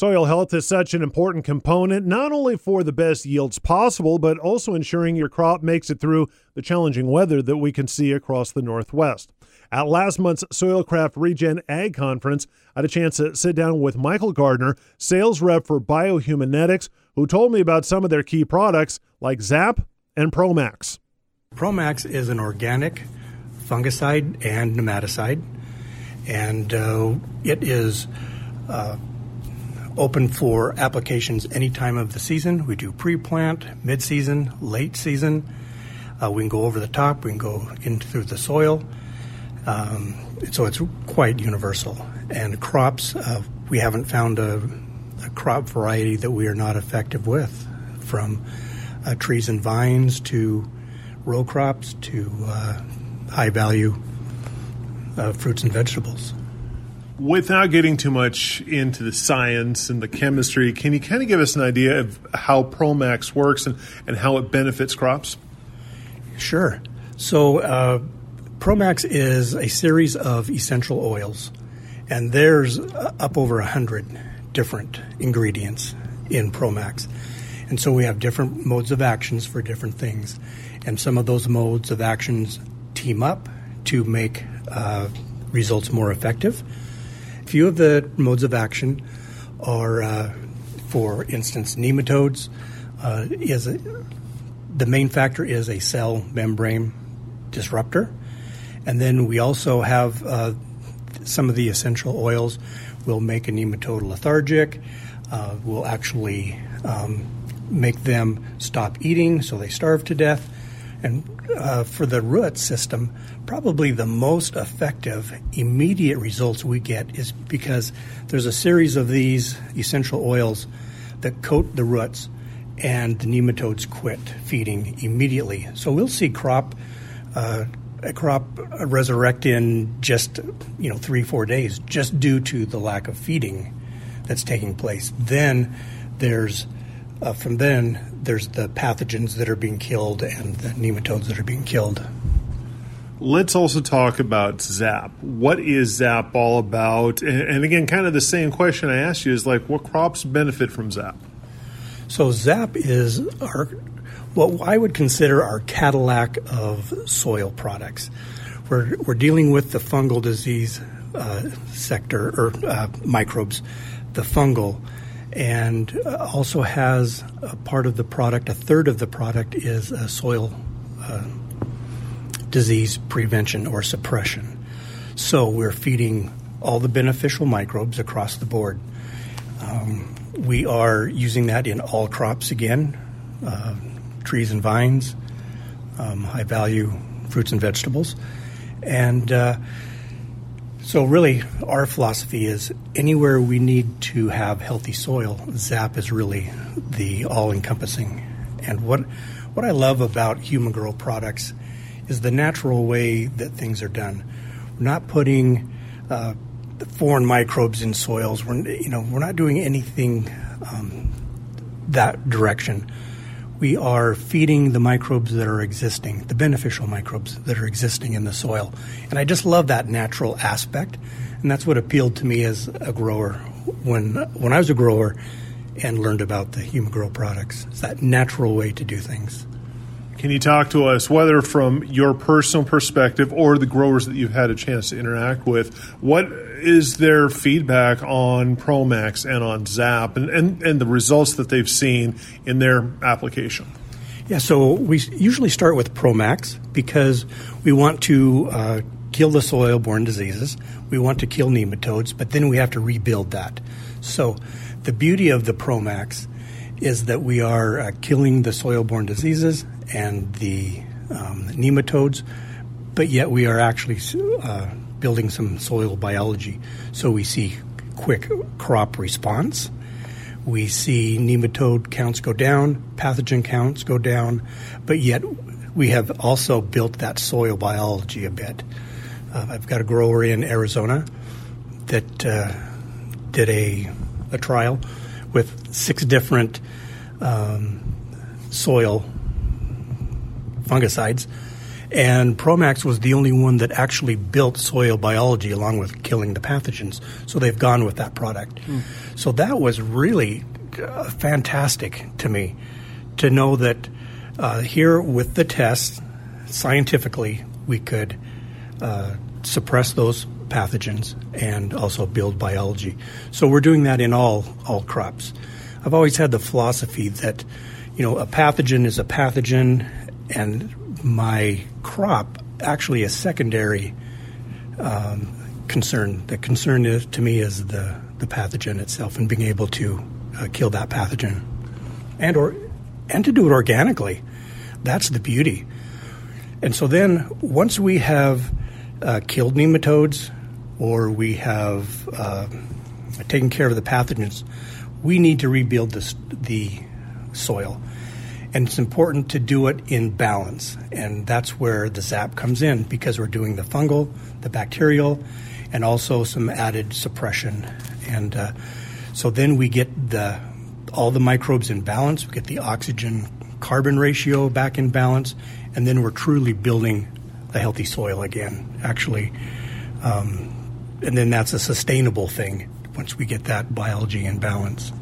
Soil health is such an important component, not only for the best yields possible, but also ensuring your crop makes it through the challenging weather that we can see across the Northwest. At last month's Soilcraft Regen Ag Conference, I had a chance to sit down with Michael Gardner, sales rep for Bio Huma Netics, who told me about some of their key products like ZAP and Promax. Promax is an organic fungicide and nematicide, and uh, it is uh, open for applications any time of the season. We do pre plant, mid season, late season. Uh, we can go over the top, we can go in through the soil. Um, so it's quite universal. And crops, uh, we haven't found a, a, crop variety that we are not effective with, from uh, trees and vines to row crops to uh, high value uh, fruits and vegetables without getting too much into the science and the chemistry, can you kind of give us an idea of how Promax works and, and how it benefits crops? Sure. So, uh, Promax is a series of essential oils, and there's uh, up over a hundred different ingredients in Promax. And so we have different modes of actions for different things. And some of those modes of actions team up to make uh, results more effective few of the modes of action are, uh, for instance, nematodes. Uh, is a, the main factor is a cell membrane disruptor, and then we also have uh, some of the essential oils will make a nematode lethargic. Uh, will actually um, make them stop eating, so they starve to death. And uh, for the root system, probably the most effective immediate results we get is because there's a series of these essential oils that coat the roots and the nematodes quit feeding immediately. So we'll see crop uh, a crop resurrect in just you know three four days just due to the lack of feeding that's taking place. Then there's uh, from then there's the pathogens that are being killed and the nematodes that are being killed. Let's also talk about ZAP. What is ZAP all about? And again, kind of the same question I asked you is like, what crops benefit from ZAP? So ZAP is our what I would consider our Cadillac of soil products. We're, we're dealing with the fungal disease uh, sector or uh, microbes, the fungal and uh, also has a part of the product, a third of the product is soil uh, disease prevention or suppression. So we're feeding all the beneficial microbes across the board. Um, we are using that in all crops again, uh, trees and vines, um, high value fruits and vegetables. And uh, so, really, our philosophy is anywhere we need to have healthy soil, ZAP is really the all encompassing. And what, what I love about Huma Gro products is the natural way that things are done. We're not putting uh, foreign microbes in soils. We're, you know, we're not doing anything um, that direction we are feeding the microbes that are existing, the beneficial microbes that are existing in the soil. And I just love that natural aspect. And that's what appealed to me as a grower when, when I was a grower and learned about the Huma Gro products. It's that natural way to do things. Can you talk to us, whether from your personal perspective or the growers that you've had a chance to interact with, what is their feedback on Promax and on Zap and, and, and the results that they've seen in their application? Yeah, so we usually start with Promax because we want to uh, kill the soil borne diseases. We want to kill nematodes, but then we have to rebuild that. So the beauty of the Promax is that we are uh, killing the soil borne diseases and the um, nematodes, but yet we are actually uh, building some soil biology. So we see quick crop response. We see nematode counts go down, pathogen counts go down, but yet we have also built that soil biology a bit. Uh, I've got a grower in Arizona that uh, did a, a trial with six different um, soil fungicides, And Promax was the only one that actually built soil biology along with killing the pathogens. So they've gone with that product. Mm. So that was really uh, fantastic to me to know that uh, here with the test, scientifically, we could uh, suppress those pathogens and also build biology. So we're doing that in all all crops. I've always had the philosophy that you know a pathogen is a pathogen, and my crop actually a secondary um, concern. The concern is to me is the the pathogen itself and being able to uh, kill that pathogen, and or and to do it organically. That's the beauty. And so then once we have uh, killed nematodes or we have uh, taken care of the pathogens, we need to rebuild this, the soil. And it's important to do it in balance. And that's where the ZAP comes in because we're doing the fungal, the bacterial, and also some added suppression. And uh, so then we get the all the microbes in balance, we get the oxygen carbon ratio back in balance, and then we're truly building a healthy soil again, actually. Um, and then that's a sustainable thing once we get that biology in balance.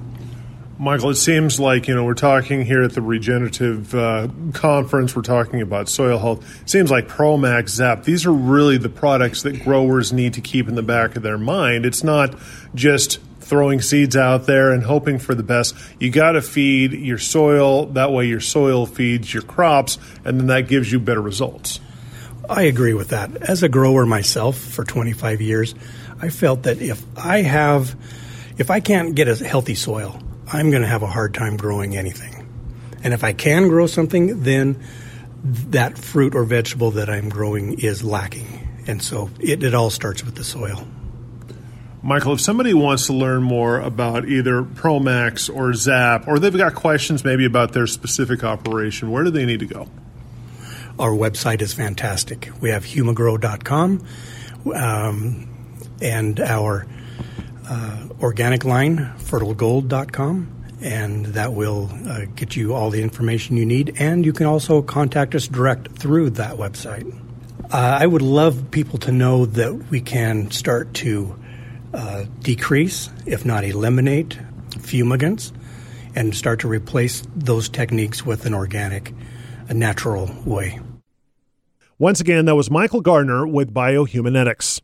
Michael, it seems like you know we're talking here at the regenerative uh, conference. We're talking about soil health. It seems like Promax, Zap. These are really the products that growers need to keep in the back of their mind. It's not just throwing seeds out there and hoping for the best. You got to feed your soil. That way, your soil feeds your crops, and then that gives you better results. I agree with that. As a grower myself for 25 years, I felt that if I have, if I can't get a healthy soil, I'm going to have a hard time growing anything. And if I can grow something, then that fruit or vegetable that I'm growing is lacking. And so it, it all starts with the soil. Michael, if somebody wants to learn more about either Promax or Zap, or they've got questions maybe about their specific operation, where do they need to go? Our website is fantastic. We have humagro.com um, and our uh, organic line, fertilgold.com, and that will uh, get you all the information you need. And you can also contact us direct through that website. Uh, I would love people to know that we can start to uh, decrease, if not eliminate, fumigants and start to replace those techniques with an organic, a natural way. Once again, that was Michael Gardner with Bio Huma Netics.